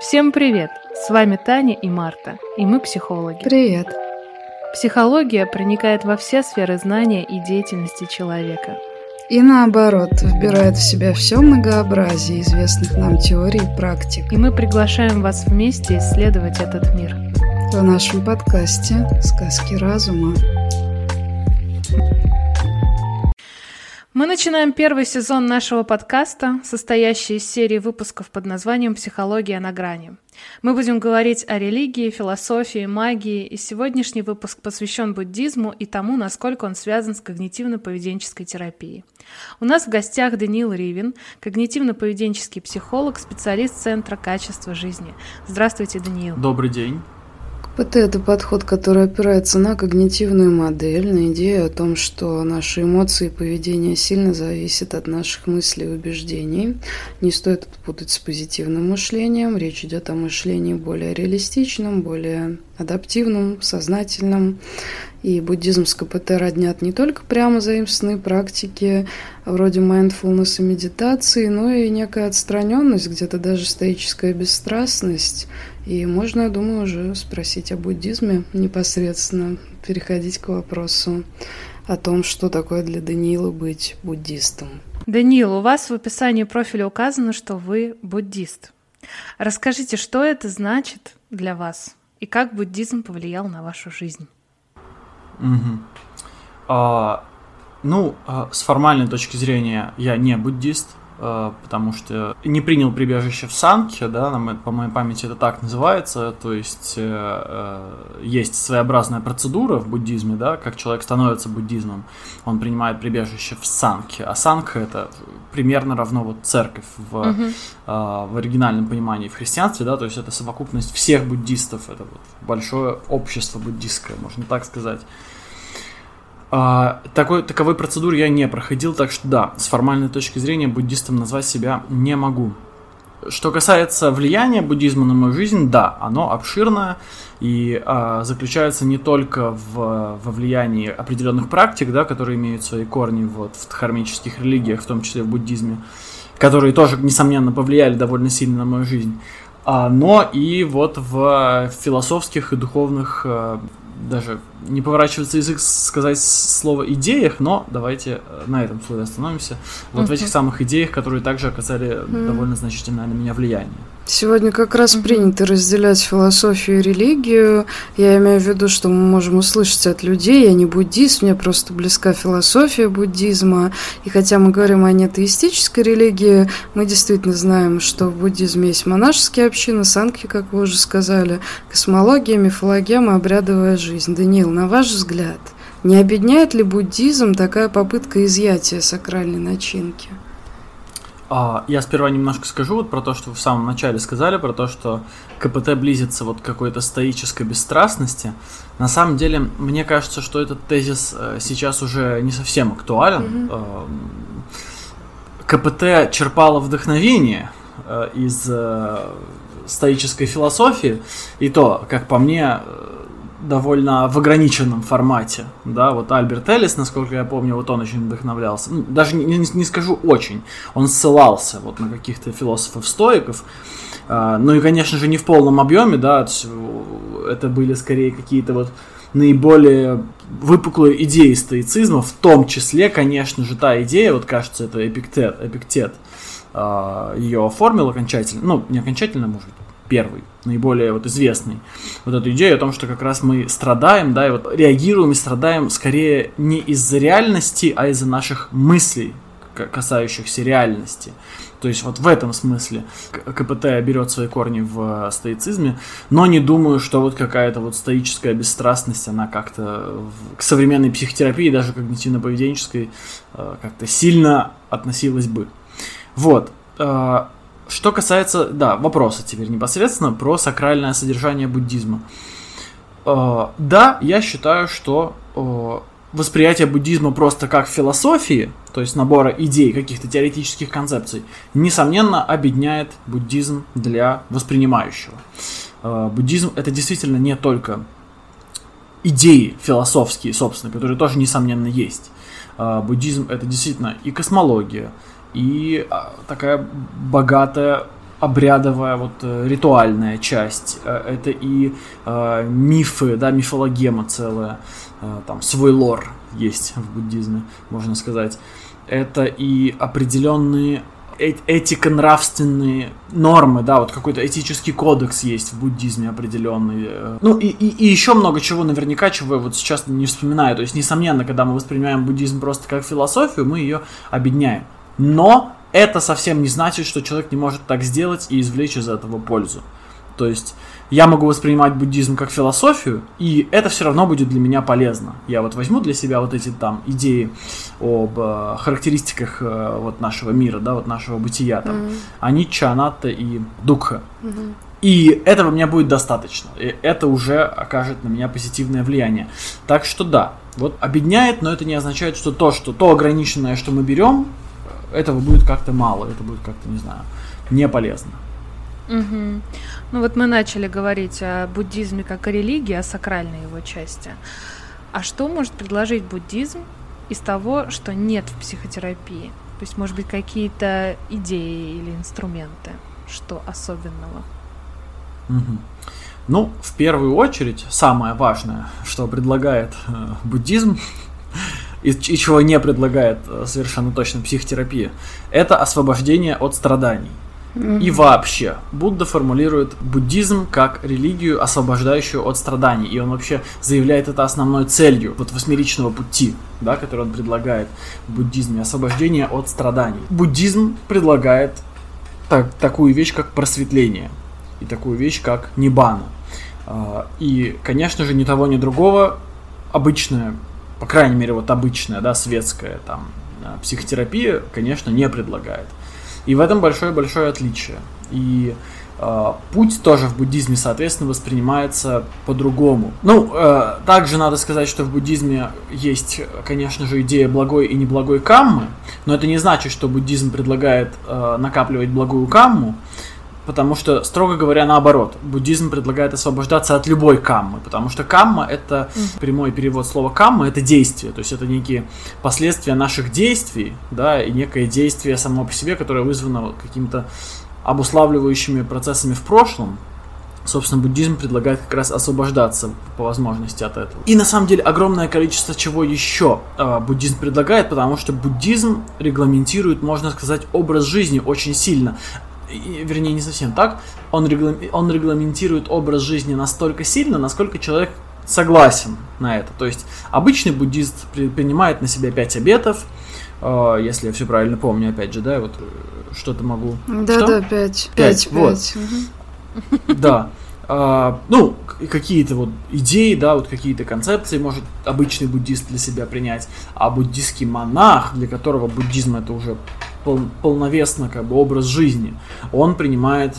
Всем привет! С вами Таня и Марта, и мы психологи. Привет! Психология проникает во все сферы знания и деятельности человека. И наоборот, вбирает в себя все многообразие известных нам теорий и практик. И мы приглашаем вас вместе исследовать этот мир. В нашем подкасте «Сказки разума». Мы начинаем первый сезон нашего подкаста, состоящий из серии выпусков под названием «Психология на грани». Мы будем говорить о религии, философии, магии, и сегодняшний выпуск посвящен буддизму и тому, насколько он связан с когнитивно-поведенческой терапией. У нас в гостях Даниил Ривин, когнитивно-поведенческий психолог, специалист Центра качества жизни. Здравствуйте, Даниил. Добрый день. КПТ – это подход, который опирается на когнитивную модель, на идею о том, что наши эмоции и поведение сильно зависят от наших мыслей и убеждений. Не стоит путать с позитивным мышлением. Речь идет о мышлении более реалистичном, более адаптивном, сознательном. И буддизм с КПТ роднят не только прямо заимствованные практики, вроде mindfulness и медитации, но и некая отстраненность, где-то даже стоическая бесстрастность – и можно, я думаю, уже спросить о буддизме непосредственно, переходить к вопросу о том, что такое для Даниила быть буддистом. Даниил, у вас в описании профиля указано, что вы буддист. Расскажите, что это значит для вас и как буддизм повлиял на вашу жизнь? Угу. А, ну, а, с формальной точки зрения я не буддист, потому что не принял прибежище в Санке, да, по моей памяти это так называется, то есть э, э, есть своеобразная процедура в буддизме, да, как человек становится буддизмом, он принимает прибежище в Санке, а Санка это примерно равно вот церковь в, uh в оригинальном понимании в христианстве, да, то есть это совокупность всех буддистов, это вот большое общество буддистское, можно так сказать. А, такой, таковой процедуры я не проходил, так что да, с формальной точки зрения буддистом назвать себя не могу. Что касается влияния буддизма на мою жизнь, да, оно обширное и а, заключается не только в, во влиянии определенных практик, да, которые имеют свои корни вот, в дхармических религиях, в том числе в буддизме, которые тоже, несомненно, повлияли довольно сильно на мою жизнь, а, но и вот в философских и духовных а, даже не поворачивается язык сказать слово идеях, но давайте э, на этом слове остановимся. Вот uh-huh. в этих самых идеях, которые также оказали uh-huh. довольно значительное на меня влияние. Сегодня как раз принято разделять философию и религию. Я имею в виду, что мы можем услышать от людей, я не буддист, мне просто близка философия буддизма. И хотя мы говорим о нетеистической религии, мы действительно знаем, что в буддизме есть монашеские общины, санки, как вы уже сказали, космология, мифологема, обрядовая жизнь. Даниил, на ваш взгляд, не обедняет ли буддизм такая попытка изъятия сакральной начинки? А, я сперва немножко скажу вот про то, что вы в самом начале сказали, про то, что КПТ близится вот к какой-то стоической бесстрастности. На самом деле, мне кажется, что этот тезис э, сейчас уже не совсем актуален. Mm-hmm. КПТ черпало вдохновение э, из стоической философии, и то, как по мне, довольно в ограниченном формате, да, вот Альберт Эллис, насколько я помню, вот он очень вдохновлялся, ну, даже не, не, не скажу очень, он ссылался вот на каких-то философов-стоиков, э, ну и, конечно же, не в полном объеме, да, это были скорее какие-то вот наиболее выпуклые идеи стоицизма, в том числе, конечно же, та идея, вот кажется, это Эпиктет, Эпиктет э, ее оформил окончательно, ну, не окончательно, может быть, первый, наиболее вот известный, вот эту идею о том, что как раз мы страдаем, да, и вот реагируем и страдаем скорее не из-за реальности, а из-за наших мыслей, касающихся реальности. То есть вот в этом смысле КПТ берет свои корни в стоицизме, но не думаю, что вот какая-то вот стоическая бесстрастность, она как-то к современной психотерапии, даже когнитивно-поведенческой, э, как-то сильно относилась бы. Вот. Э, что касается, да, вопроса теперь непосредственно про сакральное содержание буддизма. Э, да, я считаю, что э, восприятие буддизма просто как философии, то есть набора идей, каких-то теоретических концепций, несомненно объединяет буддизм для воспринимающего. Э, буддизм это действительно не только идеи философские, собственно, которые тоже, несомненно, есть. Буддизм это действительно и космология, и а, такая богатая обрядовая, вот э, ритуальная часть, э, это и э, мифы, да, мифологема целая, э, там свой лор есть в буддизме, можно сказать. Это и определенные этико-нравственные нормы, да, вот какой-то этический кодекс есть в буддизме определенный. Э. Ну и, и, и еще много чего наверняка, чего я вот сейчас не вспоминаю. То есть, несомненно, когда мы воспринимаем буддизм просто как философию, мы ее объединяем. Но это совсем не значит, что человек не может так сделать и извлечь из этого пользу. То есть я могу воспринимать буддизм как философию, и это все равно будет для меня полезно. Я вот возьму для себя вот эти там идеи об э, характеристиках э, вот нашего мира, да, вот нашего бытия, там, mm-hmm. анича, анатта и дукха. Mm-hmm. И этого мне будет достаточно. И это уже окажет на меня позитивное влияние. Так что да, вот объединяет, но это не означает, что то, что то ограниченное, что мы берем, этого будет как-то мало, это будет как-то, не знаю, не полезно. Угу. Ну вот мы начали говорить о буддизме как о религии, о сакральной его части. А что может предложить буддизм из того, что нет в психотерапии? То есть, может быть, какие-то идеи или инструменты, что особенного? Угу. Ну, в первую очередь, самое важное, что предлагает э, буддизм, и, и чего не предлагает э, совершенно точно психотерапия, это освобождение от страданий. И вообще, Будда формулирует буддизм как религию, освобождающую от страданий. И он вообще заявляет это основной целью вот восьмеричного пути, да, который он предлагает в буддизме, освобождение от страданий. Буддизм предлагает так, такую вещь, как просветление, и такую вещь, как нибана. А, и, конечно же, ни того, ни другого обычная, по крайней мере, вот обычная, да, светская там а, психотерапия, конечно, не предлагает. И в этом большое-большое отличие. И э, путь тоже в буддизме, соответственно, воспринимается по-другому. Ну, э, также надо сказать, что в буддизме есть, конечно же, идея благой и неблагой каммы, но это не значит, что буддизм предлагает э, накапливать благую камму. Потому что, строго говоря, наоборот, буддизм предлагает освобождаться от любой каммы, потому что камма это прямой перевод слова камма это действие, то есть это некие последствия наших действий, да, и некое действие само по себе, которое вызвано какими-то обуславливающими процессами в прошлом. Собственно, буддизм предлагает как раз освобождаться по возможности от этого. И на самом деле огромное количество чего еще э, буддизм предлагает, потому что буддизм регламентирует, можно сказать, образ жизни очень сильно вернее, не совсем так, он, реглам, он регламентирует образ жизни настолько сильно, насколько человек согласен на это. То есть обычный буддист принимает на себя пять обетов, э, если я все правильно помню, опять же, да, вот э, что-то могу... Да, да, пять. Пять, вот. Да. А, ну, какие-то вот идеи, да, вот какие-то концепции может обычный буддист для себя принять, а буддийский монах, для которого буддизм это уже пол, полновесно как бы образ жизни, он принимает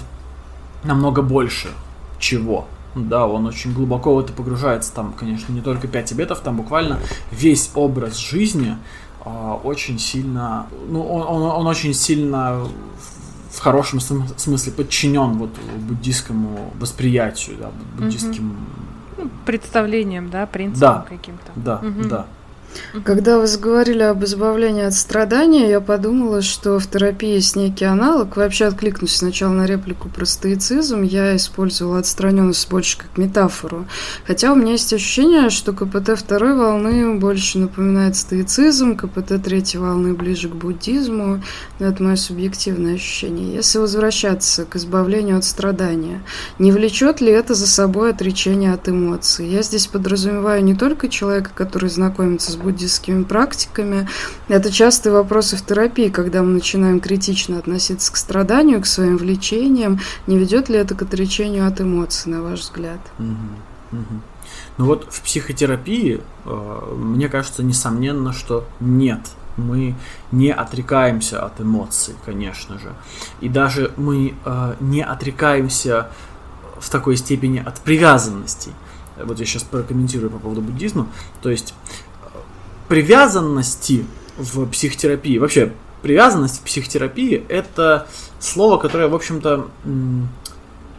намного больше чего. Да, он очень глубоко в это погружается. Там, конечно, не только пять обетов, там буквально весь образ жизни э, очень сильно, ну, он, он, он очень сильно в хорошем смысле подчинен вот буддийскому восприятию, да, буддийским угу. представлением, да, принципам да, каким-то. Да, угу. да. Когда вы заговорили об избавлении от страдания, я подумала, что в терапии есть некий аналог. Вообще откликнусь сначала на реплику про стоицизм. Я использовала отстраненность больше как метафору. Хотя у меня есть ощущение, что КПТ второй волны больше напоминает стоицизм, КПТ третьей волны ближе к буддизму. Но это мое субъективное ощущение. Если возвращаться к избавлению от страдания, не влечет ли это за собой отречение от эмоций? Я здесь подразумеваю не только человека, который знакомится с буддистскими практиками. Это частые вопросы в терапии, когда мы начинаем критично относиться к страданию, к своим влечениям. Не ведет ли это к отречению от эмоций, на ваш взгляд? Ну вот в психотерапии, э, мне кажется, несомненно, что нет. Мы не отрекаемся от эмоций, конечно же. И даже мы э, не отрекаемся в такой степени от привязанностей. Вот я сейчас прокомментирую по поводу буддизма. То есть привязанности в психотерапии, вообще привязанность в психотерапии это слово, которое, в общем-то,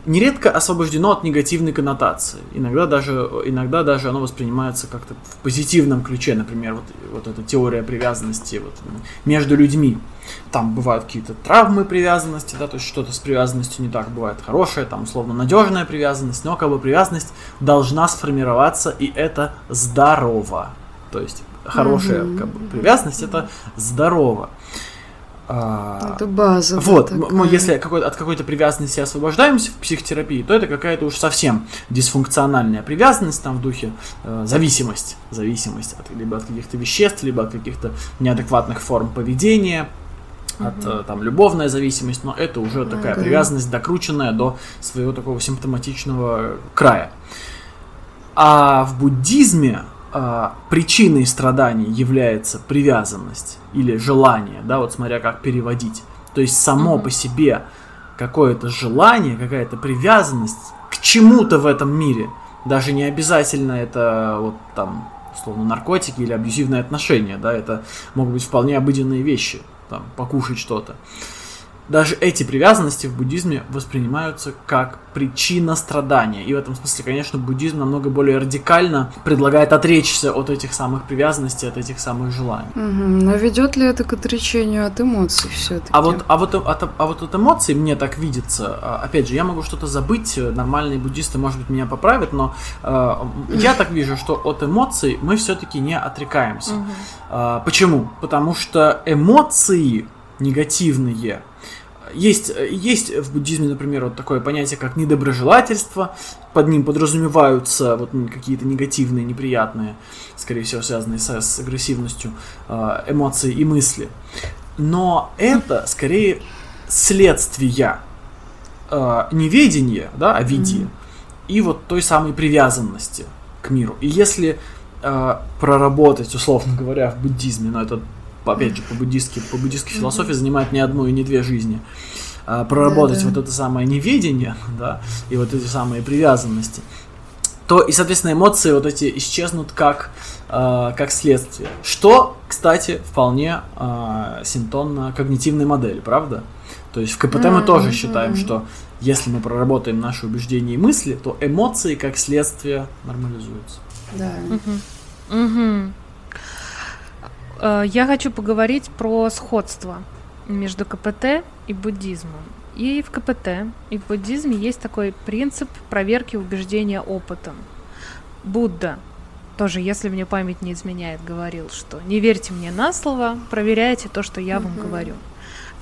нередко освобождено от негативной коннотации. Иногда даже, иногда даже оно воспринимается как-то в позитивном ключе, например, вот, вот эта теория привязанности вот, между людьми. Там бывают какие-то травмы привязанности, да, то есть что-то с привязанностью не так бывает хорошее, там условно надежная привязанность, но как бы привязанность должна сформироваться, и это здорово. То есть хорошая как бы, привязанность это здорово. А, это база. Вот, мы если какой от какой-то привязанности освобождаемся в психотерапии, то это какая-то уж совсем дисфункциональная привязанность, там в духе э, зависимость, зависимость от, либо от каких-то веществ, либо от каких-то неадекватных форм поведения, угу. от э, там любовная зависимость, но это уже такая угу. привязанность докрученная до своего такого симптоматичного края. А в буддизме а, причиной страданий является привязанность или желание, да, вот смотря как переводить. То есть само mm-hmm. по себе какое-то желание, какая-то привязанность к чему-то в этом мире. Даже не обязательно это вот там, условно, наркотики или абьюзивные отношения, да, это могут быть вполне обыденные вещи, там, покушать что-то даже эти привязанности в буддизме воспринимаются как причина страдания. И в этом смысле, конечно, буддизм намного более радикально предлагает отречься от этих самых привязанностей, от этих самых желаний. Угу. Но ведет ли это к отречению от эмоций все-таки? А вот, а, вот, а, а вот от эмоций мне так видится. А, опять же, я могу что-то забыть, нормальные буддисты, может быть, меня поправят, но э, я так вижу, что от эмоций мы все-таки не отрекаемся. Угу. Э, почему? Потому что эмоции негативные есть, есть в буддизме, например, вот такое понятие, как недоброжелательство. Под ним подразумеваются вот какие-то негативные, неприятные, скорее всего, связанные с, с агрессивностью э, эмоции и мысли. Но это скорее следствия э, неведения, да, о виде, mm-hmm. и вот той самой привязанности к миру. И если э, проработать, условно говоря, в буддизме, но это опять же, по буддистской, по буддистской философии занимает не одну и не две жизни. А, проработать да, да. вот это самое неведение, да, и вот эти самые привязанности, то и, соответственно, эмоции вот эти исчезнут как, э, как следствие. Что, кстати, вполне э, синтонно когнитивной модели, правда? То есть в КПТ mm-hmm. мы тоже считаем, mm-hmm. что если мы проработаем наши убеждения и мысли, то эмоции как следствие нормализуются. Да. Угу. Угу. Э, я хочу поговорить про сходство между КПТ и буддизмом. И в КПТ, и в буддизме есть такой принцип проверки убеждения опытом. Будда тоже, если мне память не изменяет, говорил, что не верьте мне на слово, проверяйте то, что я вам говорю.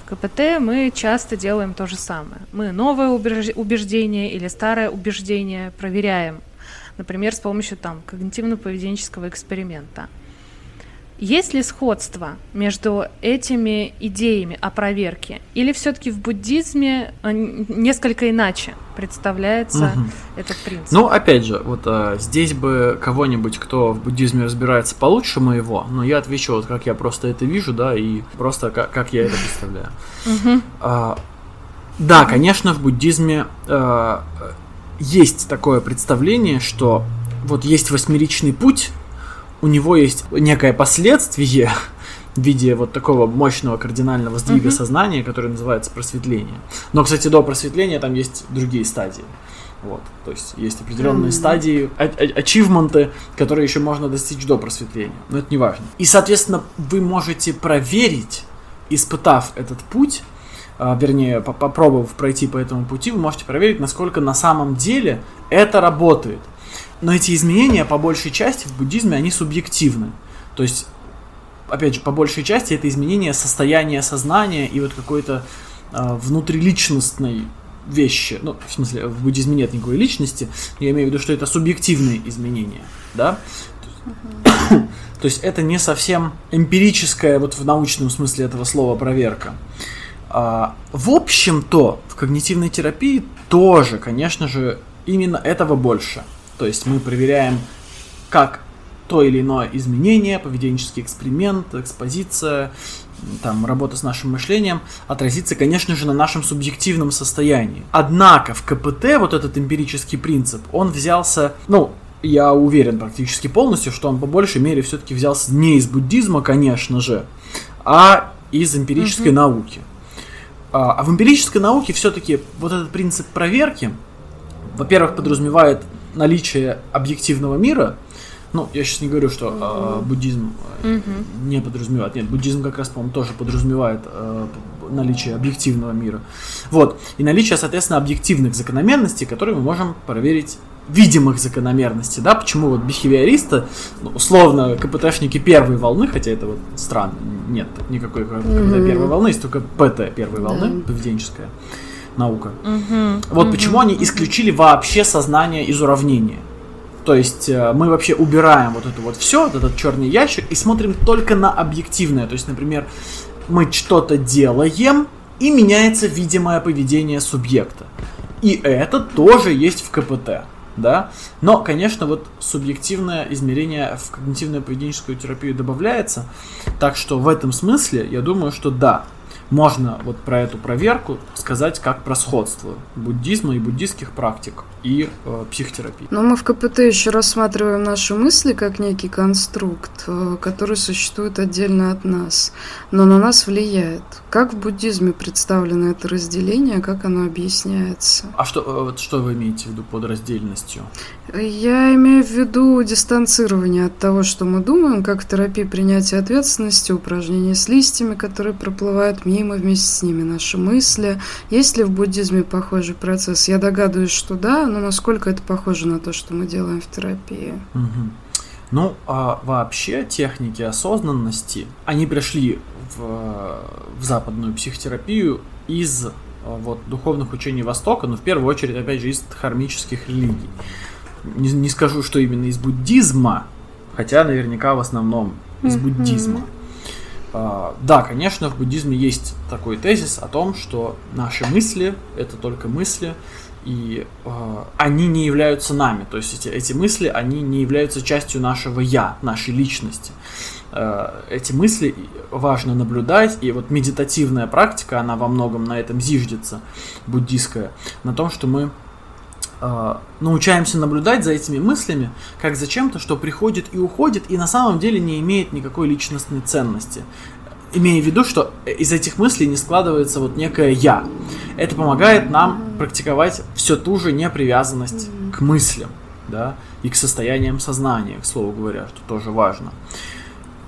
В КПТ мы часто делаем то же самое. Мы новое убеждение или старое убеждение проверяем, например, с помощью там когнитивно-поведенческого эксперимента. Есть ли сходство между этими идеями о проверке? Или все-таки в буддизме э, несколько иначе представляется угу. этот принцип? Ну, опять же, вот а, здесь бы кого-нибудь, кто в буддизме разбирается получше моего, но я отвечу, вот как я просто это вижу, да, и просто как, как я это представляю. Угу. А, да, конечно, в буддизме а, есть такое представление, что вот есть восьмеричный путь, у него есть некое последствие в виде вот такого мощного кардинального сдвига mm-hmm. сознания, который называется просветление. Но, кстати, до просветления там есть другие стадии. Вот, то есть есть определенные mm-hmm. стадии, а- а- ачивменты, которые еще можно достичь до просветления, но это не важно. И, соответственно, вы можете проверить, испытав этот путь, а, вернее, попробовав пройти по этому пути, вы можете проверить, насколько на самом деле это работает. Но эти изменения, по большей части, в буддизме, они субъективны. То есть, опять же, по большей части это изменение состояния сознания и вот какой-то э, внутриличностной вещи. Ну, в смысле, в буддизме нет никакой личности. Я имею в виду, что это субъективные изменения. Да? То есть это не совсем эмпирическая, вот в научном смысле этого слова, проверка. А, в общем-то, в когнитивной терапии тоже, конечно же, именно этого больше. То есть мы проверяем, как то или иное изменение, поведенческий эксперимент, экспозиция, там, работа с нашим мышлением отразится, конечно же, на нашем субъективном состоянии. Однако в КПТ вот этот эмпирический принцип, он взялся, ну, я уверен практически полностью, что он по большей мере все-таки взялся не из буддизма, конечно же, а из эмпирической mm-hmm. науки. А, а в эмпирической науке все-таки вот этот принцип проверки, во-первых, подразумевает наличие объективного мира. Ну, я сейчас не говорю, что э, буддизм э, не подразумевает. Нет, буддизм как раз, по-моему, тоже подразумевает э, наличие объективного мира. Вот. И наличие, соответственно, объективных закономерностей, которые мы можем проверить видимых закономерностей, да, почему вот бихевиористы, ну, условно, КПТшники первой волны, хотя это вот странно, нет никакой КПТ mm-hmm. первой волны, есть только ПТ первой волны, yeah. поведенческая наука. Mm-hmm. Вот mm-hmm. почему они исключили вообще сознание из уравнения. То есть э, мы вообще убираем вот это вот все, вот этот черный ящик, и смотрим только на объективное. То есть, например, мы что-то делаем, и меняется видимое поведение субъекта. И это тоже есть в КПТ да. Но, конечно, вот субъективное измерение в когнитивную поведенческую терапию добавляется, так что в этом смысле я думаю, что да, можно вот про эту проверку сказать как про сходство буддизма и буддийских практик и э, психотерапии. Но мы в КПТ еще рассматриваем наши мысли как некий конструкт, э, который существует отдельно от нас, но на нас влияет. Как в буддизме представлено это разделение, как оно объясняется? А что, э, вот что вы имеете в виду под раздельностью? Я имею в виду дистанцирование от того, что мы думаем, как в терапии принятия ответственности, упражнения с листьями, которые проплывают мимо вместе с ними, наши мысли. Есть ли в буддизме похожий процесс? Я догадываюсь, что да, но насколько это похоже на то, что мы делаем в терапии? Угу. Ну, а вообще техники осознанности, они пришли в, в западную психотерапию из а, вот, духовных учений Востока, но в первую очередь, опять же, из хармических религий не, не скажу, что именно из буддизма, хотя наверняка в основном из mm-hmm. буддизма. А, да, конечно, в буддизме есть такой тезис о том, что наши мысли это только мысли, и э, они не являются нами. То есть эти, эти мысли, они не являются частью нашего я, нашей личности. Э, эти мысли важно наблюдать, и вот медитативная практика, она во многом на этом зиждется, буддийская, на том, что мы э, научаемся наблюдать за этими мыслями, как за чем-то, что приходит и уходит, и на самом деле не имеет никакой личностной ценности. Имея в виду, что из этих мыслей не складывается вот некое «я». Это помогает нам практиковать все ту же непривязанность к мыслям, да, и к состояниям сознания, к слову говоря, что тоже важно.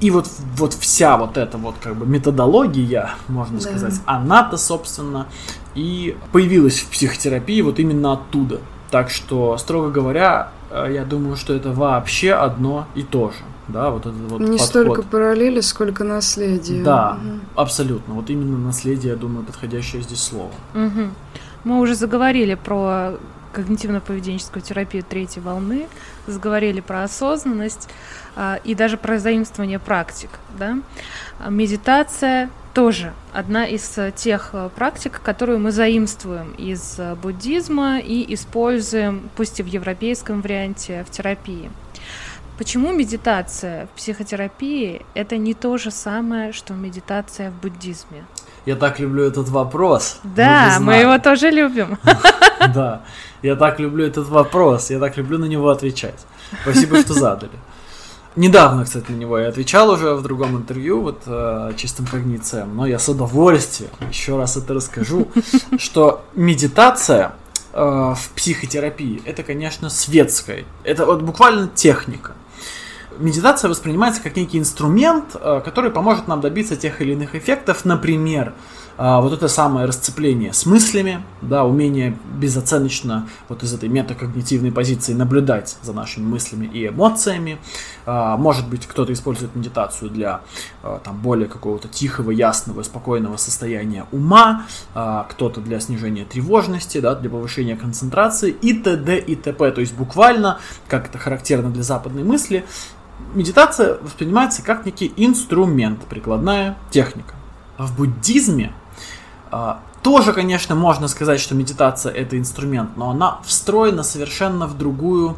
И вот, вот вся вот эта вот как бы методология, можно да. сказать, она-то, собственно, и появилась в психотерапии вот именно оттуда. Так что, строго говоря, э, я думаю, что это вообще одно и то же. Да, вот этот вот Не подход. столько параллели, сколько наследие. Да, угу. абсолютно. Вот именно наследие, я думаю, подходящее здесь слово. Угу. Мы уже заговорили про когнитивно-поведенческую терапию третьей волны, заговорили про осознанность а, и даже про заимствование практик. Да? Медитация тоже одна из э, тех э, практик, которую мы заимствуем из э, буддизма и используем, пусть и в европейском варианте, в терапии. Почему медитация в психотерапии это не то же самое, что медитация в буддизме? Я так люблю этот вопрос. Да, мы его тоже любим. Да, я так люблю этот вопрос, я так люблю на него отвечать. Спасибо, что задали. Недавно, кстати, на него я отвечал уже в другом интервью, вот э, чистым когнициям, но я с удовольствием еще раз это расскажу, что медитация э, в психотерапии это, конечно, светская, это вот буквально техника. Медитация воспринимается как некий инструмент, э, который поможет нам добиться тех или иных эффектов, например, вот это самое расцепление с мыслями, да, умение безоценочно вот из этой метакогнитивной позиции наблюдать за нашими мыслями и эмоциями. А, может быть, кто-то использует медитацию для а, там, более какого-то тихого, ясного, спокойного состояния ума, кто-то для снижения тревожности, да, для повышения концентрации и т.д. и т.п. То есть буквально, как это характерно для западной мысли, медитация воспринимается как некий инструмент, прикладная техника. В буддизме а, тоже, конечно, можно сказать, что медитация это инструмент, но она встроена совершенно в другую,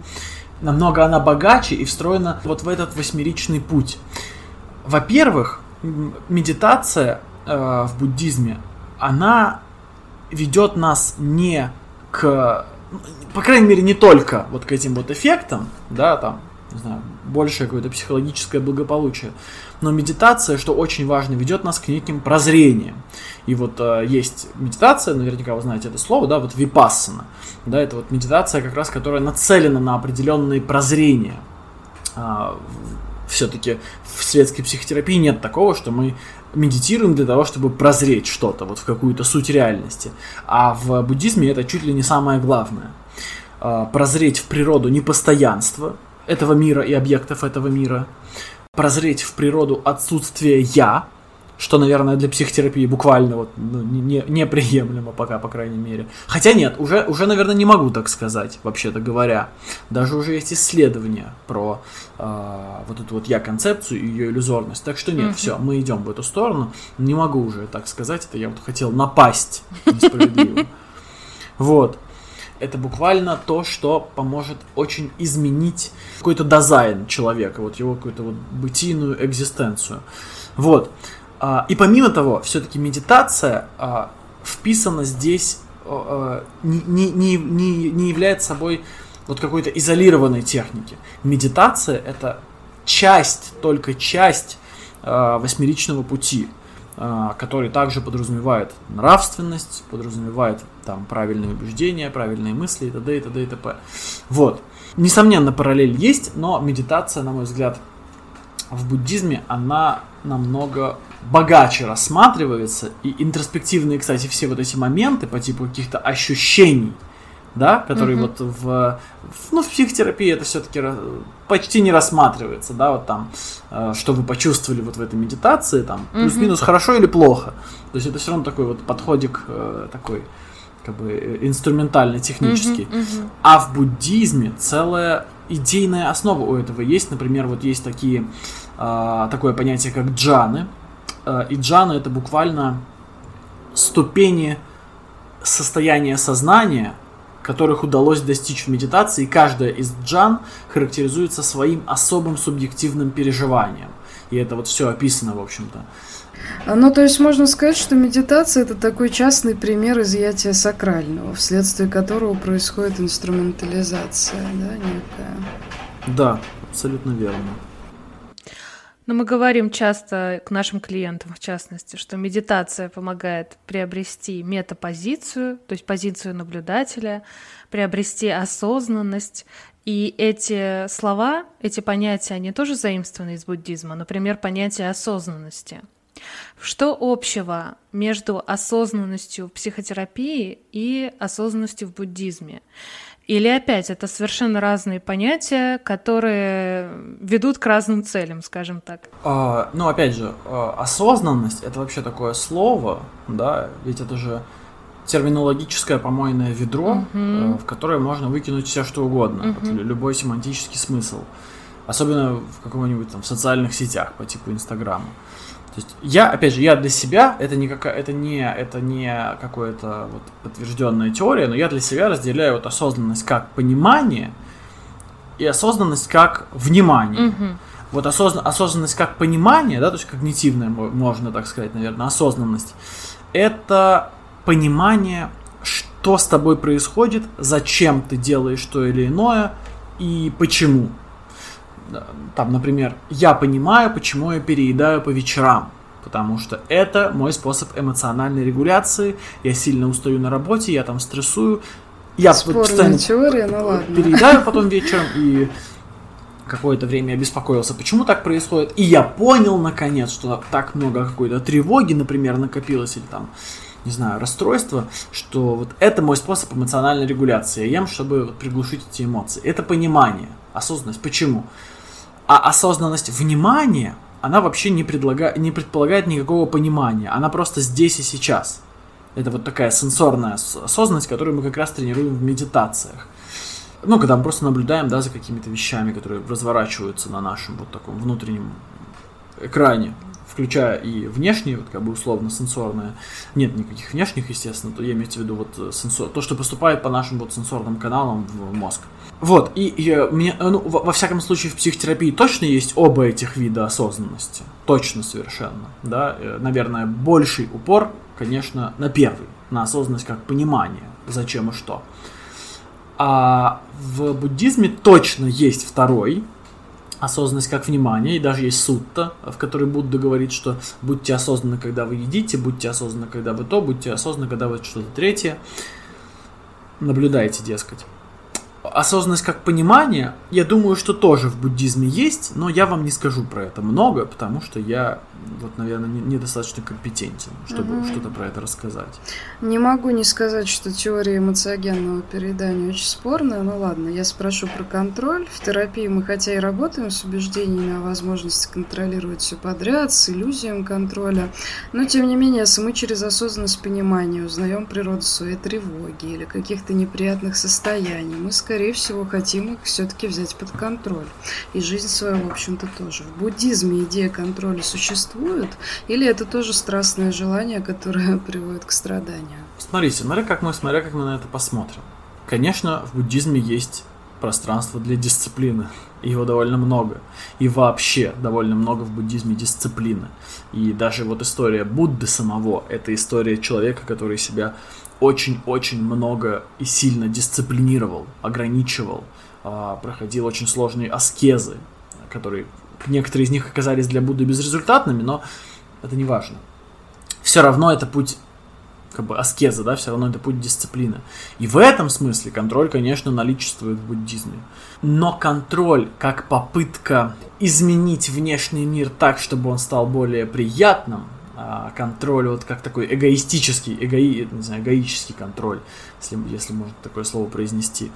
намного она богаче и встроена вот в этот восьмеричный путь. Во-первых, медитация э, в буддизме, она ведет нас не к, по крайней мере, не только вот к этим вот эффектам, да, там, не знаю, большее какое-то психологическое благополучие. Но медитация, что очень важно, ведет нас к неким прозрениям. И вот э, есть медитация, наверняка вы знаете это слово, да, вот випассана. Да, это вот медитация как раз, которая нацелена на определенные прозрения. А, все-таки в светской психотерапии нет такого, что мы медитируем для того, чтобы прозреть что-то, вот в какую-то суть реальности. А в буддизме это чуть ли не самое главное. А, прозреть в природу непостоянства этого мира и объектов этого мира. Прозреть в природу отсутствие «я», что, наверное, для психотерапии буквально вот ну, не, неприемлемо пока, по крайней мере. Хотя нет, уже, уже, наверное, не могу так сказать, вообще-то говоря. Даже уже есть исследования про э, вот эту вот я-концепцию и ее иллюзорность. Так что нет, mm-hmm. все, мы идем в эту сторону. Не могу уже так сказать, это я вот хотел напасть несправедливо. Вот. Это буквально то, что поможет очень изменить какой-то дизайн человека, вот его какую-то вот бытийную экзистенцию. Вот. А, и помимо того, все-таки медитация а, вписана здесь, а, не, не, не, не является собой вот какой-то изолированной техники. Медитация это часть, только часть восьмеричного пути, который также подразумевает нравственность, подразумевает там правильные убеждения, правильные мысли и т.д. и т.д. и т.п. Вот. Несомненно, параллель есть, но медитация, на мой взгляд, в буддизме, она намного богаче рассматривается, и интроспективные, кстати, все вот эти моменты по типу каких-то ощущений, да, которые mm-hmm. вот в, в, ну, в психотерапии это все-таки почти не рассматривается, да, вот там, э, что вы почувствовали вот в этой медитации, там, mm-hmm. плюс-минус хорошо или плохо. То есть это все равно такой вот подходик э, такой, как бы э, инструментально-технический. Mm-hmm, mm-hmm. А в буддизме целая идейная основа у этого есть. Например, вот есть такие, э, такое понятие, как джаны. Э, и джаны это буквально ступени состояния сознания, которых удалось достичь в медитации, каждая из джан характеризуется своим особым субъективным переживанием. И это вот все описано, в общем-то. А, ну, то есть можно сказать, что медитация это такой частный пример изъятия сакрального, вследствие которого происходит инструментализация, да, некая. Да, абсолютно верно. Но мы говорим часто к нашим клиентам, в частности, что медитация помогает приобрести метапозицию, то есть позицию наблюдателя, приобрести осознанность. И эти слова, эти понятия, они тоже заимствованы из буддизма. Например, понятие осознанности. Что общего между осознанностью в психотерапии и осознанностью в буддизме? Или опять это совершенно разные понятия, которые ведут к разным целям, скажем так? А, ну, опять же, а, осознанность это вообще такое слово, да, ведь это же терминологическое помойное ведро, uh-huh. в которое можно выкинуть все что угодно, вот, любой семантический смысл. Особенно в каком-нибудь там в социальных сетях по типу Инстаграма. То есть я, опять же, я для себя, это не, какая, это не, это не какая-то вот подтвержденная теория, но я для себя разделяю вот осознанность как понимание и осознанность как внимание. Угу. Вот осозна, осознанность как понимание, да, то есть когнитивная, можно так сказать, наверное, осознанность, это понимание, что с тобой происходит, зачем ты делаешь то или иное и почему там, например, я понимаю, почему я переедаю по вечерам. Потому что это мой способ эмоциональной регуляции. Я сильно устаю на работе, я там стрессую. Я Спорная постоянно теория, ну ладно. переедаю потом вечером и какое-то время я беспокоился, почему так происходит. И я понял, наконец, что так много какой-то тревоги, например, накопилось, или там, не знаю, расстройства, что вот это мой способ эмоциональной регуляции. Я ем, чтобы вот приглушить эти эмоции. Это понимание, осознанность. Почему? А осознанность внимания, она вообще не, предлага... не предполагает никакого понимания. Она просто здесь и сейчас. Это вот такая сенсорная осознанность, которую мы как раз тренируем в медитациях. Ну, когда мы просто наблюдаем, да, за какими-то вещами, которые разворачиваются на нашем вот таком внутреннем экране, включая и внешние, вот как бы условно сенсорные. Нет никаких внешних, естественно, то я имею в виду вот сенсор, то, что поступает по нашим вот сенсорным каналам в мозг. Вот, и, и э, мне, э, ну, во, во всяком случае, в психотерапии точно есть оба этих вида осознанности. Точно совершенно. Да? Э, наверное, больший упор, конечно, на первый, на осознанность как понимание, зачем и что. А в буддизме точно есть второй, осознанность как внимание, и даже есть сутта, в которой Будда говорит, что будьте осознанны, когда вы едите, будьте осознанны, когда вы то, будьте осознанны, когда вы что-то третье. Наблюдайте, дескать осознанность как понимание, я думаю, что тоже в буддизме есть, но я вам не скажу про это много, потому что я, вот, наверное, недостаточно не компетентен, чтобы угу. что-то про это рассказать. Не могу не сказать, что теория эмоциогенного переедания очень спорная, но ладно, я спрошу про контроль. В терапии мы хотя и работаем с убеждениями о возможности контролировать все подряд, с иллюзией контроля, но тем не менее, если мы через осознанность понимания узнаем природу своей тревоги или каких-то неприятных состояний, мы скорее скорее всего, хотим их все-таки взять под контроль. И жизнь свою, в общем-то, тоже. В буддизме идея контроля существует? Или это тоже страстное желание, которое приводит к страданию? Смотрите, смотря как мы, смотря как мы на это посмотрим. Конечно, в буддизме есть пространство для дисциплины. Его довольно много. И вообще довольно много в буддизме дисциплины. И даже вот история Будды самого, это история человека, который себя очень-очень много и сильно дисциплинировал, ограничивал, а, проходил очень сложные аскезы, которые некоторые из них оказались для Будды безрезультатными, но это не важно. Все равно это путь как бы аскеза, да, все равно это путь дисциплины. И в этом смысле контроль, конечно, наличествует в буддизме. Но контроль как попытка изменить внешний мир так, чтобы он стал более приятным, контроль, вот как такой эгоистический, эгои, не знаю, эгоический контроль, если, если можно такое слово произнести.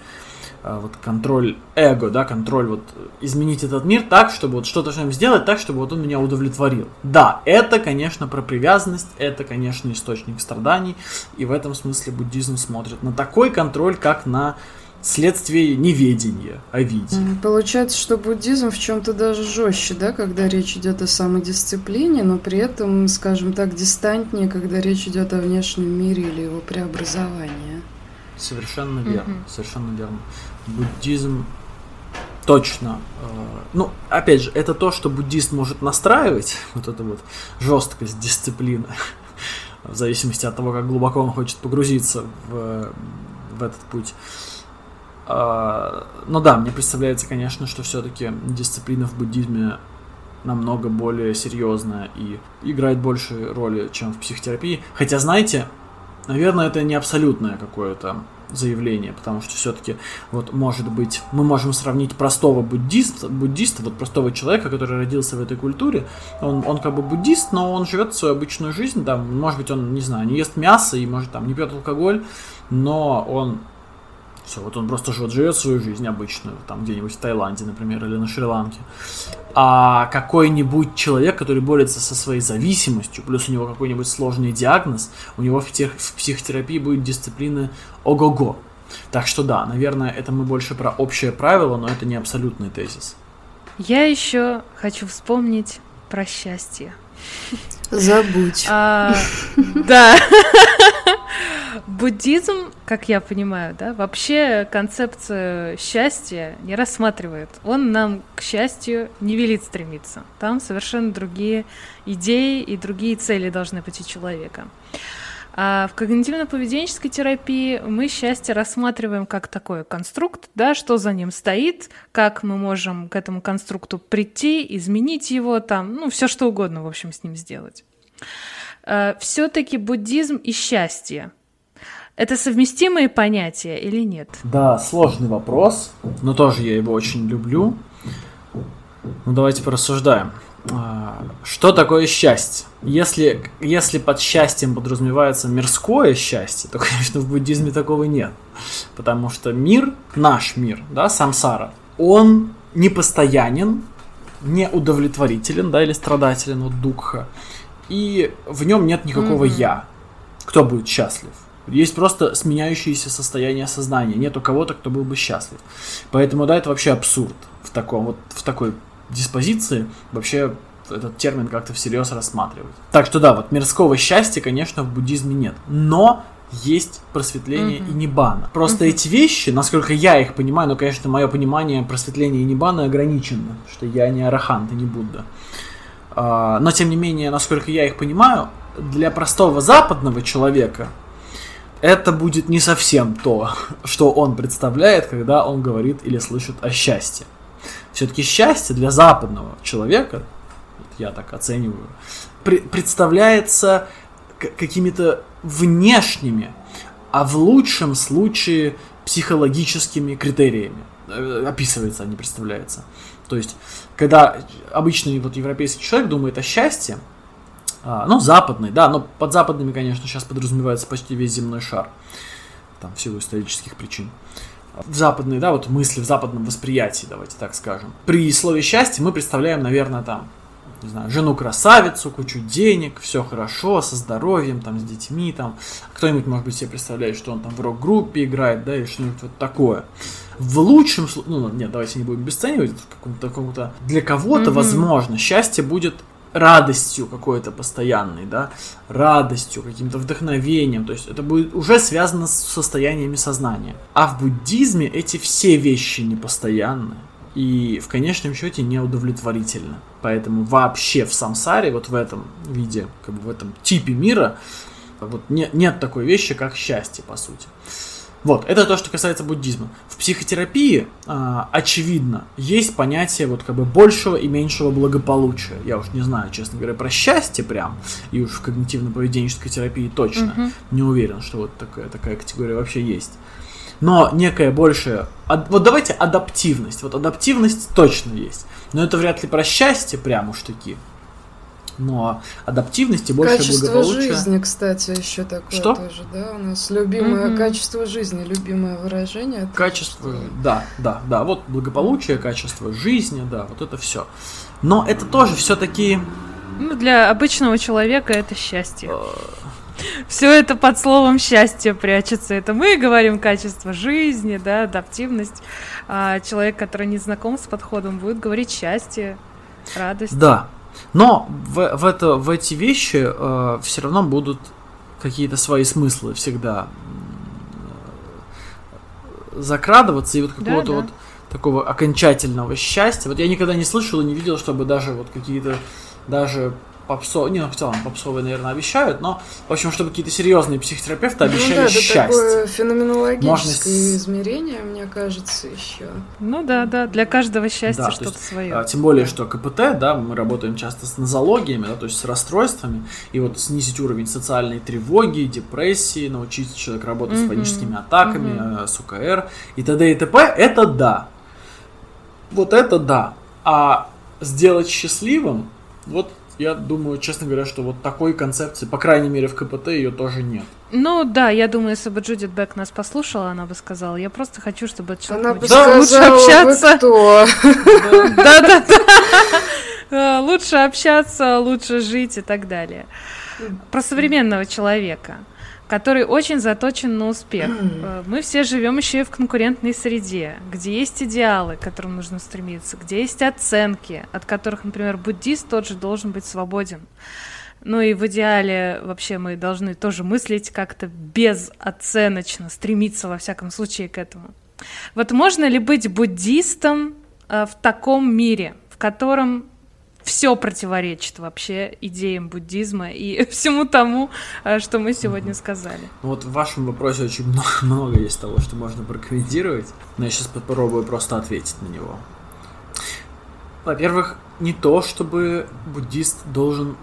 А, вот контроль эго, да, контроль, вот изменить этот мир так, чтобы вот что-то с ним сделать так, чтобы вот он меня удовлетворил. Да, это, конечно, про привязанность, это, конечно, источник страданий, и в этом смысле буддизм смотрит на такой контроль, как на следствие неведения о виде. Получается, что буддизм в чем-то даже жестче, да, когда речь идет о самодисциплине, но при этом, скажем так, дистантнее, когда речь идет о внешнем мире или его преобразовании. Совершенно верно, mm-hmm. совершенно верно. Буддизм точно. Э, ну, опять же, это то, что буддист может настраивать, вот эту вот жесткость, дисциплина, в зависимости от того, как глубоко он хочет погрузиться в, в этот путь. А, но да, мне представляется, конечно, что все-таки дисциплина в буддизме намного более серьезная и играет больше роли, чем в психотерапии. Хотя, знаете, наверное, это не абсолютное какое-то заявление, потому что все-таки вот может быть мы можем сравнить простого буддиста, буддиста, вот простого человека, который родился в этой культуре, он, он как бы буддист, но он живет свою обычную жизнь, да, может быть он, не знаю, не ест мясо и может там не пьет алкоголь, но он все, вот он просто живет, живет свою жизнь обычную, там где-нибудь в Таиланде, например, или на Шри-Ланке. А какой-нибудь человек, который борется со своей зависимостью, плюс у него какой-нибудь сложный диагноз, у него в, тех, в психотерапии будет дисциплины ого-го. Так что да, наверное, это мы больше про общее правило, но это не абсолютный тезис. Я еще хочу вспомнить про счастье. Забудь. А, да. Буддизм, как я понимаю, да, вообще концепцию счастья не рассматривает. Он нам к счастью не велит стремиться. Там совершенно другие идеи и другие цели должны быть у человека. А в когнитивно-поведенческой терапии мы счастье рассматриваем как такой конструкт, да, что за ним стоит, как мы можем к этому конструкту прийти, изменить его, там, ну, все что угодно, в общем, с ним сделать. А, Все-таки буддизм и счастье это совместимые понятия или нет? Да, сложный вопрос, но тоже я его очень люблю. Ну давайте порассуждаем. А, что такое счастье? Если, если под счастьем подразумевается мирское счастье, то, конечно, в буддизме такого нет. Потому что мир, наш мир, да, самсара, он непостоянен, неудовлетворителен, да, или страдателен от духа, и в нем нет никакого mm-hmm. я. Кто будет счастлив? Есть просто сменяющиеся состояния сознания. Нету кого-то, кто был бы счастлив. Поэтому, да, это вообще абсурд в таком вот в такой диспозиции вообще этот термин как-то всерьез рассматривать. Так что да, вот мирского счастья, конечно, в буддизме нет. Но есть просветление mm-hmm. и нибана. Просто mm-hmm. эти вещи, насколько я их понимаю, ну, конечно, мое понимание просветления и нибана ограничено, что я не арахант и не Будда. А, но, тем не менее, насколько я их понимаю, для простого западного человека это будет не совсем то, что он представляет, когда он говорит или слышит о счастье. Все-таки счастье для западного человека, я так оцениваю, представляется какими-то внешними, а в лучшем случае психологическими критериями. Э, описывается, а не представляется. То есть, когда обычный вот европейский человек думает о счастье, ну, западный, да, но под западными, конечно, сейчас подразумевается почти весь земной шар, там, в силу исторических причин. В западной, да, вот мысли, в западном восприятии, давайте так скажем. При слове счастье мы представляем, наверное, там, не знаю, жену красавицу, кучу денег, все хорошо, со здоровьем, там, с детьми, там. Кто-нибудь, может быть, себе представляет, что он там в рок-группе играет, да, или что-нибудь вот такое. В лучшем случае, ну, нет, давайте не будем обесценивать, какому-то, какому-то, для кого-то, mm-hmm. возможно, счастье будет радостью какой-то постоянной, да, радостью, каким-то вдохновением, то есть это будет уже связано с состояниями сознания. А в буддизме эти все вещи непостоянны и в конечном счете неудовлетворительны. Поэтому вообще в самсаре, вот в этом виде, как бы в этом типе мира, вот не, нет такой вещи, как счастье, по сути. Вот, это то, что касается буддизма. В психотерапии, э, очевидно, есть понятие вот как бы большего и меньшего благополучия. Я уж не знаю, честно говоря, про счастье прям, и уж в когнитивно-поведенческой терапии точно угу. не уверен, что вот такая, такая категория вообще есть. Но некая большая, вот давайте адаптивность, вот адаптивность точно есть. Но это вряд ли про счастье прям уж таки но адаптивности больше качество благополучия. жизни, кстати, еще такое Что? тоже, да, у нас любимое mm-hmm. качество жизни, любимое выражение. Качество, что... да, да, да, вот благополучие, качество жизни, да, вот это все. Но это тоже все-таки. Ну, для обычного человека это счастье. Э. Все это под словом счастье прячется. Это мы говорим качество жизни, да, адаптивность. А человек, который не знаком с подходом, будет говорить счастье, радость. Да, но в, в, это, в эти вещи э, все равно будут какие-то свои смыслы всегда э, закрадываться, и вот какого-то да, да. вот такого окончательного счастья. Вот я никогда не слышал и не видел, чтобы даже вот какие-то даже попсо... Не, ну, в целом попсовые, наверное, обещают, но, в общем, чтобы какие-то серьезные психотерапевты обещали ну, да, счастье. Это такое феноменологическое Можно... измерение, мне кажется, еще. Ну да, да, для каждого счастья да, что-то есть, свое. А, тем более, что КПТ, да, мы работаем часто с нозологиями, да, то есть с расстройствами, и вот снизить уровень социальной тревоги, депрессии, научить человека работать mm-hmm. с паническими атаками, mm-hmm. с УКР и т.д. и т.п. Это да. Вот это да. А сделать счастливым, вот я думаю, честно говоря, что вот такой концепции, по крайней мере, в КПТ ее тоже нет. Ну да, я думаю, если бы Джудит Бек нас послушала, она бы сказала, я просто хочу, чтобы этот человек она бы сказала, лучше общаться. Да-да-да. Лучше общаться, лучше жить и так далее. Про современного человека который очень заточен на успех. Э, мы все живем еще и в конкурентной среде, где есть идеалы, к которым нужно стремиться, где есть оценки, от которых, например, буддист тот же должен быть свободен. Ну и в идеале вообще мы должны тоже мыслить как-то безоценочно, стремиться во всяком случае к этому. Вот можно ли быть буддистом э, в таком мире, в котором все противоречит вообще идеям буддизма и всему тому, э, что мы сегодня сказали. Ну вот в вашем вопросе очень много, много есть того, что можно прокомментировать, но я сейчас попробую просто ответить на него. Во-первых, не то, чтобы буддист должен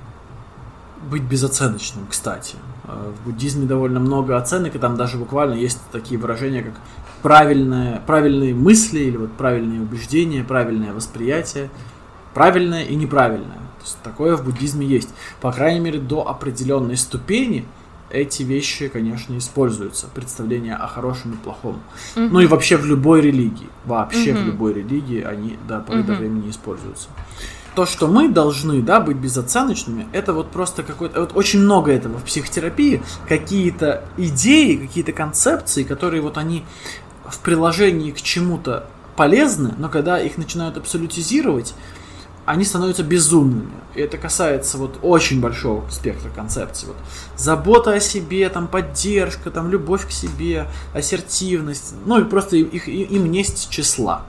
быть безоценочным, кстати. Э, в буддизме довольно много оценок, и там даже буквально есть такие выражения, как правильное, правильные мысли или вот правильные убеждения, правильное восприятие – правильное и неправильное. То есть такое в буддизме есть. По крайней мере, до определенной ступени эти вещи, конечно, используются. Представление о хорошем и плохом. Угу. Ну и вообще в любой религии. Вообще угу. в любой религии они до поры угу. до времени используются. То, что мы должны, да, быть безоценочными, это вот просто какой-то... Вот очень много этого в психотерапии. Какие-то идеи, какие-то концепции, которые вот они в приложении к чему-то полезны, но когда их начинают абсолютизировать, они становятся безумными. И это касается вот очень большого спектра концепций. Вот забота о себе, там поддержка, там любовь к себе, ассертивность, ну и просто их, им несть числа.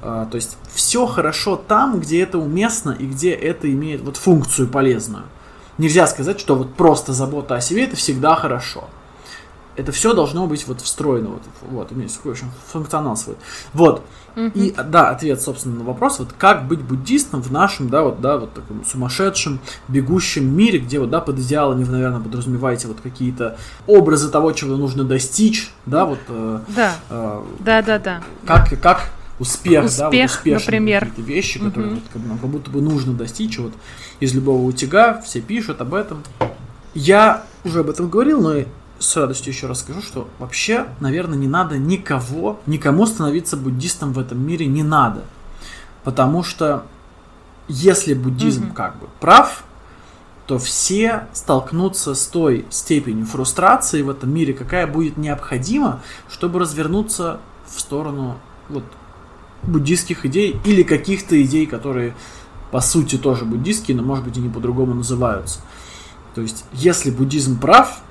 А, то есть все хорошо там, где это уместно и где это имеет вот функцию полезную. Нельзя сказать, что вот просто забота о себе это всегда хорошо. Это все должно быть вот встроено, вот, вот иметь в общем, функционал свой. Вот. Mm-hmm. И да, ответ, собственно, на вопрос, вот как быть буддистом в нашем, да, вот, да, вот таком сумасшедшем, бегущем мире, где вот, да, под идеалами вы, наверное, подразумеваете вот какие-то образы того, чего нужно достичь, да, вот. Э, да. Э, да, да, да. Как, как успех, успех да, вот например. какие-то вещи, которые mm-hmm. вот, как, нам как будто бы нужно достичь, вот из любого утяга, все пишут об этом. Я уже об этом говорил, но с радостью еще раз скажу, что вообще, наверное, не надо никого, никому становиться буддистом в этом мире не надо. Потому что если буддизм mm-hmm. как бы прав, то все столкнутся с той степенью фрустрации в этом мире, какая будет необходима, чтобы развернуться в сторону вот, буддистских идей или каких-то идей, которые по сути тоже буддистские, но может быть они по-другому называются. То есть, если буддизм прав,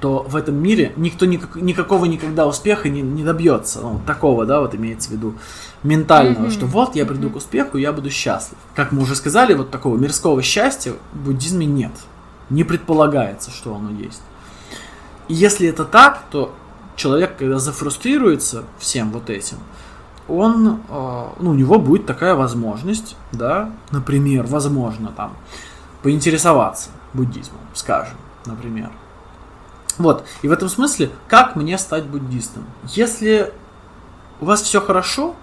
то в этом мире никто никак, никакого никогда успеха не, не добьется. Ну, такого, да, вот имеется в виду ментального, mm-hmm. что вот я приду mm-hmm. к успеху, я буду счастлив. Как мы уже сказали, вот такого мирского счастья в буддизме нет. Не предполагается, что оно есть. И если это так, то человек, когда зафрустрируется всем вот этим, он, э, ну, у него будет такая возможность, да, например, возможно, там, поинтересоваться буддизмом, скажем, например. Вот. И в этом смысле, как мне стать буддистом? Если у вас все хорошо,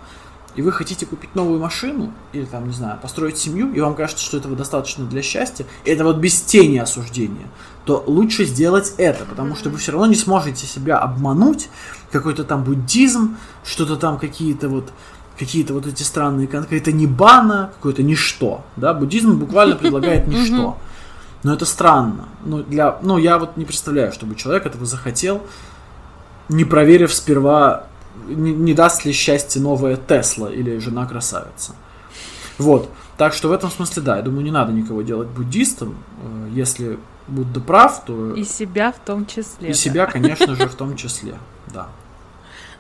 и вы хотите купить новую машину, или там, не знаю, построить семью, и вам кажется, что этого достаточно для счастья, и это вот без тени осуждения, то лучше сделать это, потому что вы все равно не сможете себя обмануть, какой-то там буддизм, что-то там какие-то вот какие-то вот эти странные, какая-то небана, какое-то ничто, да, буддизм буквально предлагает ничто. Но это странно. Ну, для, ну, я вот не представляю, чтобы человек этого захотел, не проверив сперва, не, не даст ли счастье новая Тесла или жена красавица. Вот. Так что в этом смысле, да, я думаю, не надо никого делать буддистом. Э, если Будда прав, то... И себя в том числе. И да. себя, конечно же, в том числе, да.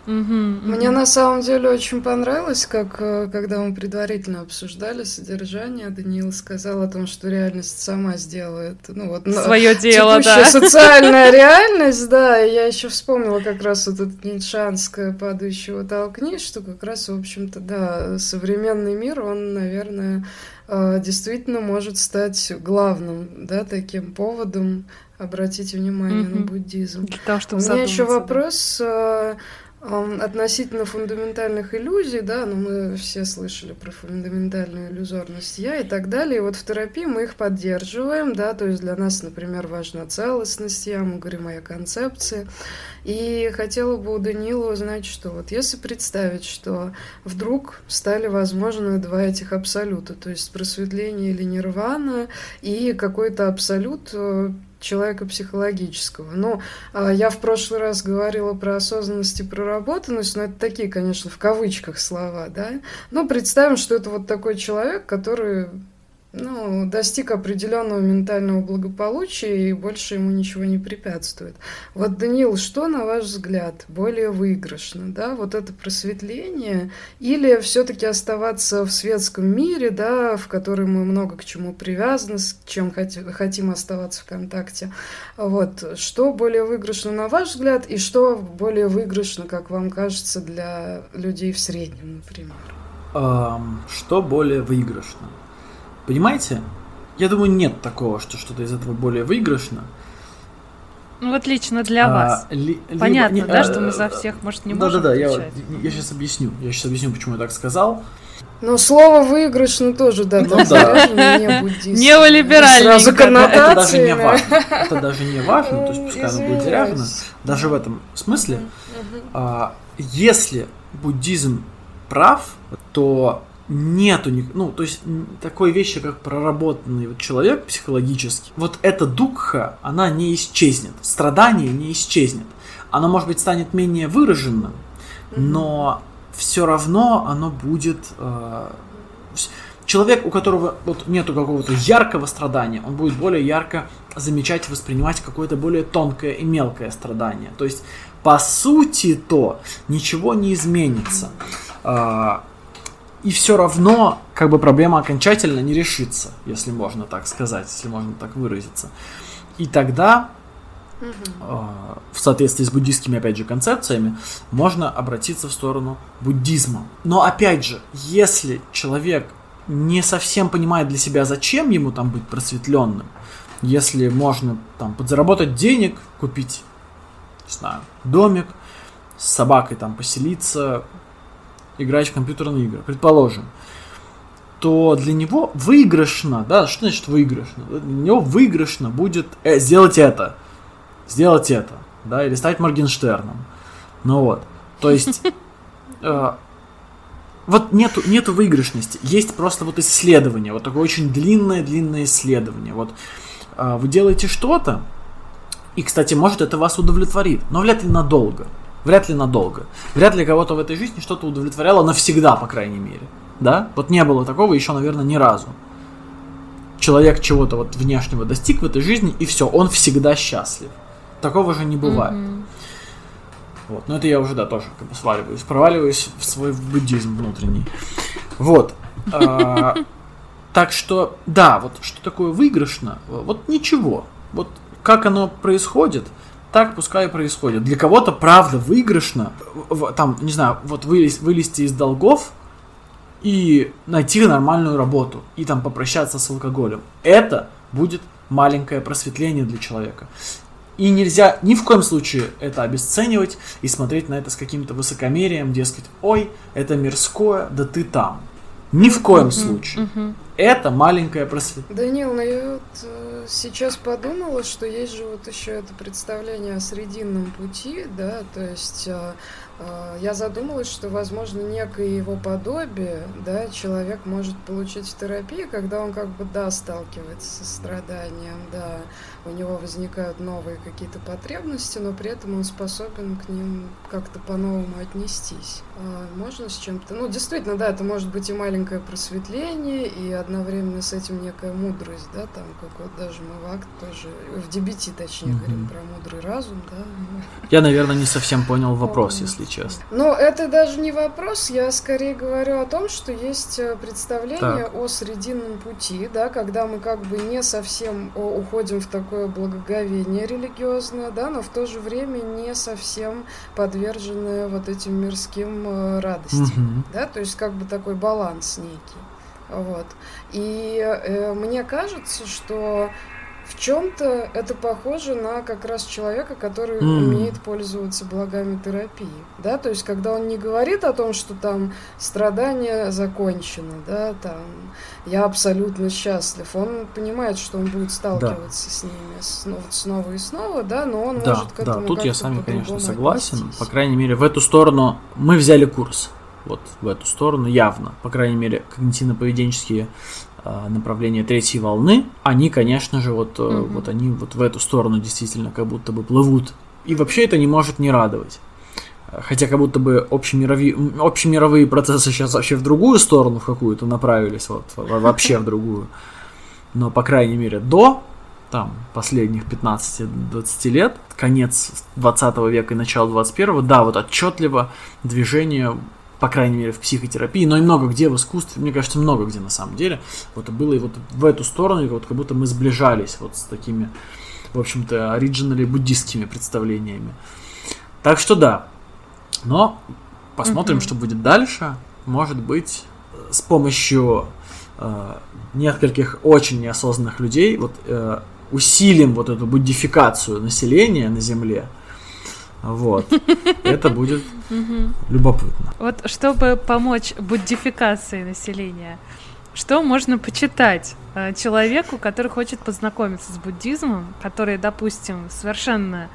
Мне на самом деле очень понравилось, как э, когда мы предварительно обсуждали содержание, Даниил сказал о том, что реальность сама сделает, ну вот свое дело, да. социальная реальность, да. И я еще вспомнила как раз вот это ницшанское падающего толкни, что как раз, в общем-то, да, современный мир, он, наверное, э, действительно может стать главным, да, таким поводом обратить внимание mm-hmm. на буддизм. Для того, чтобы У меня еще вопрос. Да Относительно фундаментальных иллюзий, да, ну мы все слышали про фундаментальную иллюзорность я и так далее. И вот в терапии мы их поддерживаем, да, то есть для нас, например, важна целостность я, мы говорим о концепции. И хотела бы у Данила узнать, что вот если представить, что вдруг стали возможны два этих абсолюта, то есть просветление или нирвана и какой-то абсолют э, человека психологического. Но а, я в прошлый раз говорила про осознанность и проработанность, но это такие, конечно, в кавычках слова, да. Но представим, что это вот такой человек, который ну, достиг определенного ментального благополучия и больше ему ничего не препятствует. Вот, Даниил, что, на ваш взгляд, более выигрышно, да, вот это просветление или все-таки оставаться в светском мире, да, в который мы много к чему привязаны, с чем хотим оставаться в контакте, вот, что более выигрышно, на ваш взгляд, и что более выигрышно, как вам кажется, для людей в среднем, например? Что более выигрышно? Понимаете? Я думаю, нет такого, что что-то из этого более выигрышно. Ну вот лично для а, вас. Ли, Понятно, либо, да, а, что мы за всех, может, не да, можем Да-да-да, я, я сейчас объясню. Я сейчас объясню, почему я так сказал. Но слово выигрышно тоже, да, ну, да. не буддист. Неолиберальный. Сразу Это даже не важно. Это даже не важно, то есть пускай оно будет заряжено. Даже в этом смысле. А, если буддизм прав, то нету, ну, то есть такой вещи, как проработанный вот человек психологически, вот эта дукха, она не исчезнет, страдание не исчезнет. Оно, может быть, станет менее выраженным, но все равно оно будет... Э, человек, у которого вот нету какого-то яркого страдания, он будет более ярко замечать и воспринимать какое-то более тонкое и мелкое страдание. То есть, по сути, то ничего не изменится. А, и все равно как бы проблема окончательно не решится, если можно так сказать, если можно так выразиться. И тогда в соответствии с буддийскими, опять же, концепциями, можно обратиться в сторону буддизма. Но, опять же, если человек не совсем понимает для себя, зачем ему там быть просветленным, если можно там подзаработать денег, купить, не знаю, домик, с собакой там поселиться, играть в компьютерные игры, предположим, то для него выигрышно, да, что значит выигрышно? Для него выигрышно будет э, сделать это, сделать это, да, или стать Моргенштерном. Ну вот, то есть, э, вот нету, нету выигрышности, есть просто вот исследование, вот такое очень длинное-длинное исследование. Вот э, вы делаете что-то, и, кстати, может это вас удовлетворит, но вряд ли надолго. Вряд ли надолго. Вряд ли кого-то в этой жизни что-то удовлетворяло навсегда, по крайней мере. Да? Вот не было такого еще, наверное, ни разу. Человек чего-то вот внешнего достиг в этой жизни, и все, он всегда счастлив. Такого же не бывает. Mm-hmm. Вот, но это я уже, да, тоже как бы сваливаюсь, проваливаюсь в свой буддизм внутренний. Вот. А, так что, да, вот что такое выигрышно, вот ничего. Вот как оно происходит – так пускай и происходит. Для кого-то правда выигрышно, там, не знаю, вот вылез, вылезти из долгов и найти нормальную работу, и там попрощаться с алкоголем. Это будет маленькое просветление для человека. И нельзя ни в коем случае это обесценивать и смотреть на это с каким-то высокомерием, дескать, ой, это мирское, да ты там. Ни в коем случае. Это маленькое просветление. Данил, ну я вот э, сейчас подумала, что есть же вот еще это представление о срединном пути, да, то есть э, э, я задумалась, что, возможно, некое его подобие, да, человек может получить в терапии, когда он как бы, да, сталкивается со страданием, да, у него возникают новые какие-то потребности, но при этом он способен к ним как-то по-новому отнестись. А можно с чем-то... Ну, действительно, да, это может быть и маленькое просветление, и одновременно с этим некая мудрость, да, там, как вот даже мы в акт тоже, в дебити, точнее, mm-hmm. говорим про мудрый разум, да. Я, наверное, не совсем понял вопрос, если честно. Ну, это даже не вопрос, я скорее говорю о том, что есть э, представление так. о срединном пути, да, когда мы как бы не совсем уходим в такой такое благоговение религиозное, да, но в то же время не совсем подверженное вот этим мирским э, радостям, mm-hmm. да, то есть как бы такой баланс некий, вот. И э, мне кажется, что в чем-то это похоже на как раз человека, который mm. умеет пользоваться благами терапии. Да, то есть, когда он не говорит о том, что там страдание закончено, да, там я абсолютно счастлив. Он понимает, что он будет сталкиваться да. с ними снова, снова и снова, да, но он да, может к этому Да, тут я с вами, конечно, согласен. Отнестись. По крайней мере, в эту сторону мы взяли курс. Вот в эту сторону явно. По крайней мере, когнитивно-поведенческие а, направления третьей волны, они, конечно же, вот, mm-hmm. вот они вот в эту сторону действительно как будто бы плывут. И вообще это не может не радовать. Хотя как будто бы общемировые, общемировые процессы сейчас вообще в другую сторону в какую-то направились, вот вообще в другую. Но, по крайней мере, до там, последних 15-20 лет, конец 20 века и начало 21 да, вот отчетливо движение по крайней мере, в психотерапии, но и много где в искусстве, мне кажется, много где на самом деле. Вот было и вот в эту сторону, и вот как будто мы сближались вот с такими, в общем-то, оригинали буддистскими представлениями. Так что да. Но посмотрим, mm-hmm. что будет дальше. Может быть, с помощью э, нескольких очень неосознанных людей вот э, усилим вот эту буддификацию населения на Земле. Вот. Это будет любопытно. Вот чтобы помочь буддификации населения, что можно почитать э, человеку, который хочет познакомиться с буддизмом, который, допустим, совершенно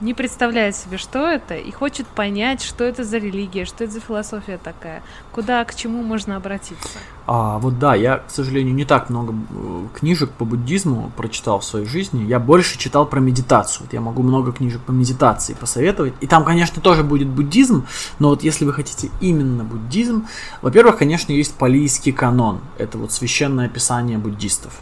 не представляет себе, что это, и хочет понять, что это за религия, что это за философия такая, куда, к чему можно обратиться. А, вот да, я, к сожалению, не так много э, книжек по буддизму прочитал в своей жизни. Я больше читал про медитацию. Вот я могу много книжек по медитации посоветовать. И там, конечно, тоже будет буддизм, но вот если вы хотите именно буддизм, во-первых, конечно, есть палийский канон. Это вот священное писание буддистов.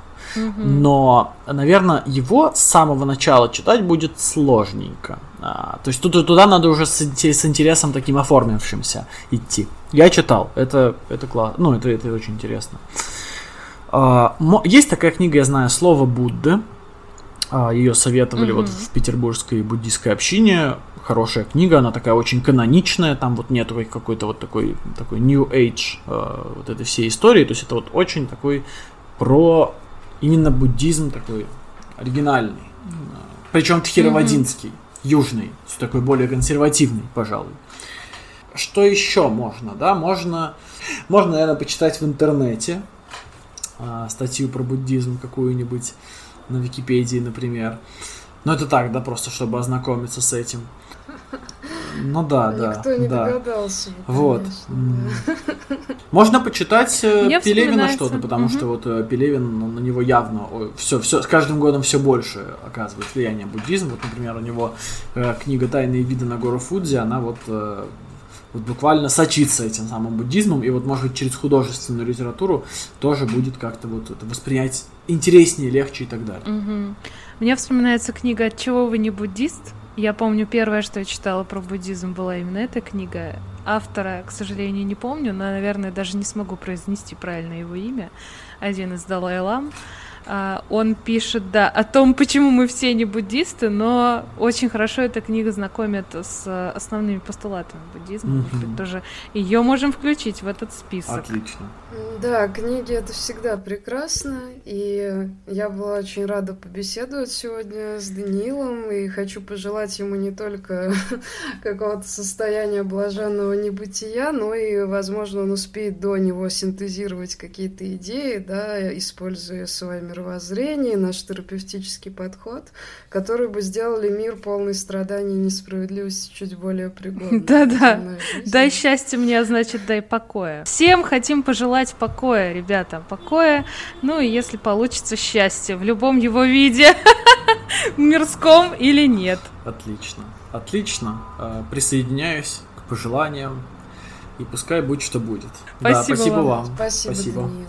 Но, наверное, его с самого начала читать будет сложненько. А, то есть тут, туда надо уже с, с интересом таким оформившимся идти. Я читал, это, это классно, ну, это, это очень интересно. А, есть такая книга, я знаю, «Слово Будды». А, Ее советовали вот в петербургской буддийской общине. Хорошая книга, она такая очень каноничная, там вот нету какой-то вот такой, такой New Age э, вот этой всей истории. То есть это вот очень такой про именно буддизм такой оригинальный. Причем тхировадинский, mm-hmm. южный, такой более консервативный, пожалуй. Что еще можно, да? Можно, можно, наверное, почитать в интернете э, статью про буддизм какую-нибудь на Википедии, например. Но это так, да, просто чтобы ознакомиться с этим. Ну да, да. Никто не да. догадался. Вот. Можно почитать э, Мне Пелевина что-то, потому угу. что вот э, Пелевин, ну, на него явно все, все, с каждым годом все больше оказывает влияние буддизм. Вот, например, у него э, книга «Тайные виды на гору Фудзи», она вот вот буквально сочится этим самым буддизмом, и вот, может быть, через художественную литературу тоже будет как-то вот это воспринять интереснее, легче и так далее. Угу. Мне вспоминается книга «От чего вы не буддист?» Я помню, первое, что я читала про буддизм, была именно эта книга. Автора, к сожалению, не помню, но, наверное, даже не смогу произнести правильно его имя. Один из Далай-Лам. А, он пишет, да, о том, почему мы все не буддисты, но очень хорошо эта книга знакомит с основными постулатами буддизма. Mm-hmm. Тоже ее можем включить в этот список. Отлично. Да, книги это всегда прекрасно, и я была очень рада побеседовать сегодня с Даниилом, и хочу пожелать ему не только какого-то состояния блаженного небытия, но и, возможно, он успеет до него синтезировать какие-то идеи, да, используя свое мировоззрение, наш терапевтический подход, которые бы сделали мир полный страданий и несправедливости чуть более пригодным. Да-да, дай счастья мне, а значит, дай покоя. Всем хотим пожелать покоя, ребята, покоя. Ну и если получится счастье в любом его виде, мирском или нет. Отлично, отлично. А, присоединяюсь к пожеланиям. И пускай будет, что будет. Спасибо, да, спасибо вам. вам. Спасибо, спасибо. Даниил.